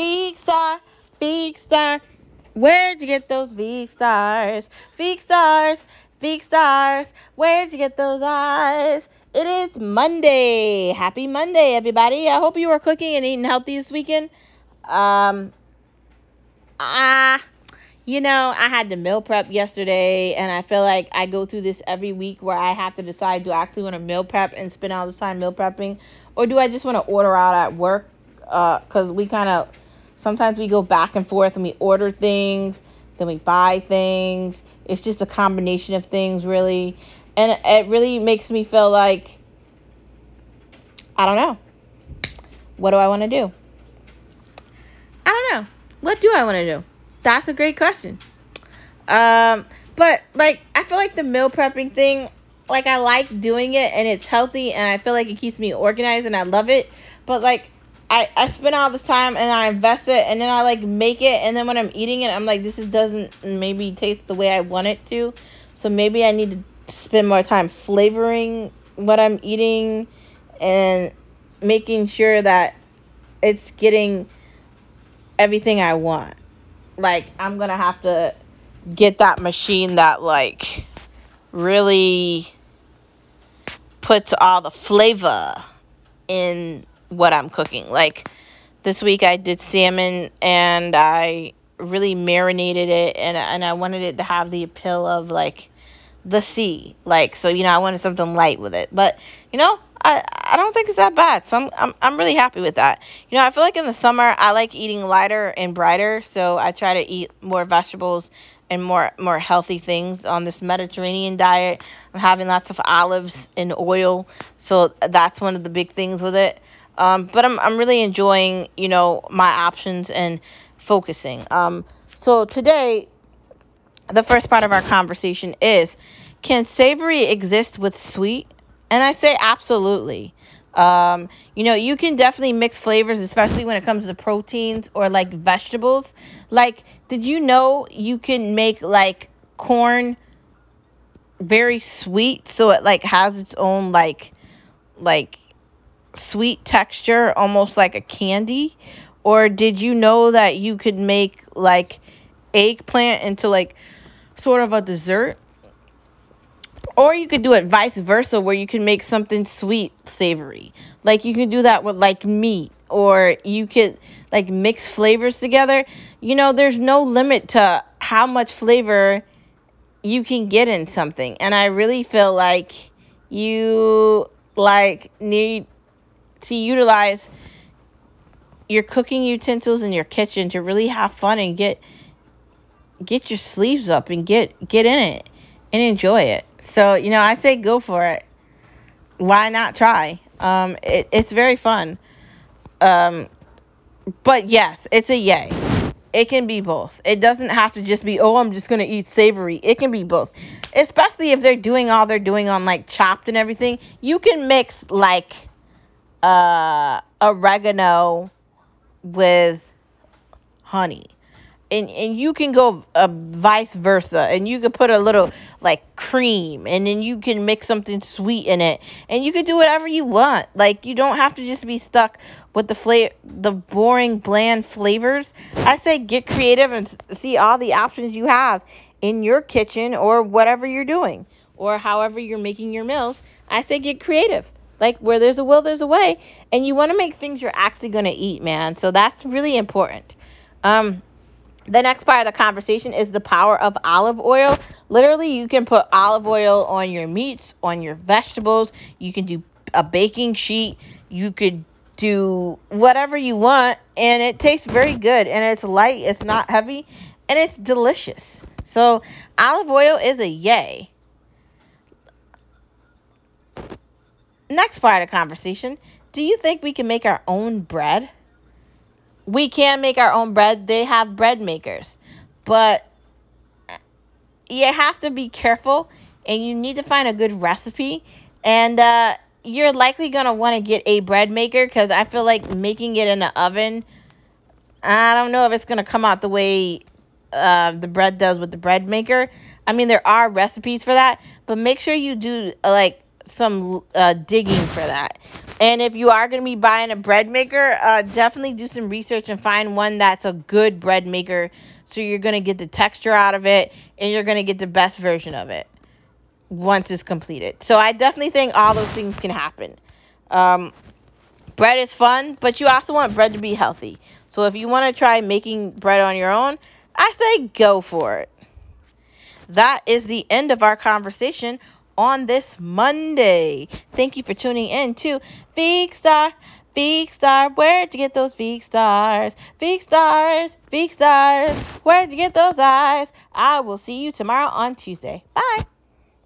Veek Star, Veek Star. Where'd you get those Veek stars? Veek stars, Veek stars. Where'd you get those eyes? It is Monday. Happy Monday, everybody. I hope you are cooking and eating healthy this weekend. Um, ah, you know, I had the meal prep yesterday, and I feel like I go through this every week where I have to decide do I actually want to meal prep and spend all the time meal prepping, or do I just want to order out at work? Because uh, we kind of sometimes we go back and forth and we order things, then we buy things. It's just a combination of things, really. And it really makes me feel like, I don't know. What do I want to do? I don't know. What do I want to do? That's a great question. Um, but like, I feel like the meal prepping thing, like, I like doing it and it's healthy and I feel like it keeps me organized and I love it. But like, I, I spend all this time and I invest it and then I like make it and then when I'm eating it I'm like this is, doesn't maybe taste the way I want it to. So maybe I need to spend more time flavoring what I'm eating and making sure that it's getting everything I want. Like I'm going to have to get that machine that like really puts all the flavor in what I'm cooking. Like this week I did salmon and I really marinated it and and I wanted it to have the appeal of like the sea. Like so you know I wanted something light with it. But you know I I don't think it's that bad. So I'm I'm I'm really happy with that. You know I feel like in the summer I like eating lighter and brighter, so I try to eat more vegetables and more more healthy things on this Mediterranean diet. I'm having lots of olives and oil, so that's one of the big things with it. Um, but I'm I'm really enjoying you know my options and focusing. Um, so today, the first part of our conversation is, can savory exist with sweet? And I say absolutely. Um, you know, you can definitely mix flavors, especially when it comes to proteins or like vegetables. Like, did you know you can make like corn very sweet so it like has its own like like sweet texture, almost like a candy? Or did you know that you could make like eggplant into like sort of a dessert? Or you could do it vice versa, where you can make something sweet savory. Like you can do that with like meat, or you could like mix flavors together. You know, there's no limit to how much flavor you can get in something. And I really feel like you like need to utilize your cooking utensils in your kitchen to really have fun and get get your sleeves up and get get in it and enjoy it. So, you know, I say go for it. Why not try? Um, it, it's very fun. Um, but yes, it's a yay. It can be both. It doesn't have to just be, oh, I'm just going to eat savory. It can be both. Especially if they're doing all they're doing on like chopped and everything. You can mix like uh, oregano with honey. And, and you can go uh, vice versa. And you can put a little like cream. And then you can mix something sweet in it. And you can do whatever you want. Like you don't have to just be stuck with the flavor the boring bland flavors. I say get creative and see all the options you have in your kitchen or whatever you're doing or however you're making your meals. I say get creative like where there's a will, there's a way, and you want to make things you're actually going to eat, man. So that's really important. Um, the next part of the conversation is the power of olive oil. Literally, you can put olive oil on your meats, on your vegetables. You can do a baking sheet. You could do whatever you want, and it tastes very good. And it's light, it's not heavy, and it's delicious. So, olive oil is a yay. Next part of conversation Do you think we can make our own bread? We can make our own bread. They have bread makers. But you have to be careful and you need to find a good recipe. And uh, you're likely going to want to get a bread maker because I feel like making it in the oven, I don't know if it's going to come out the way uh, the bread does with the bread maker. I mean, there are recipes for that, but make sure you do uh, like some uh, digging for that. And if you are going to be buying a bread maker, uh, definitely do some research and find one that's a good bread maker so you're going to get the texture out of it and you're going to get the best version of it once it's completed. So I definitely think all those things can happen. Um, bread is fun, but you also want bread to be healthy. So if you want to try making bread on your own, I say go for it. That is the end of our conversation on this Monday. Thank you for tuning in to Big Star. Big Star, where'd you get those big stars? Big stars, big stars, where'd you get those eyes? I will see you tomorrow on Tuesday. Bye.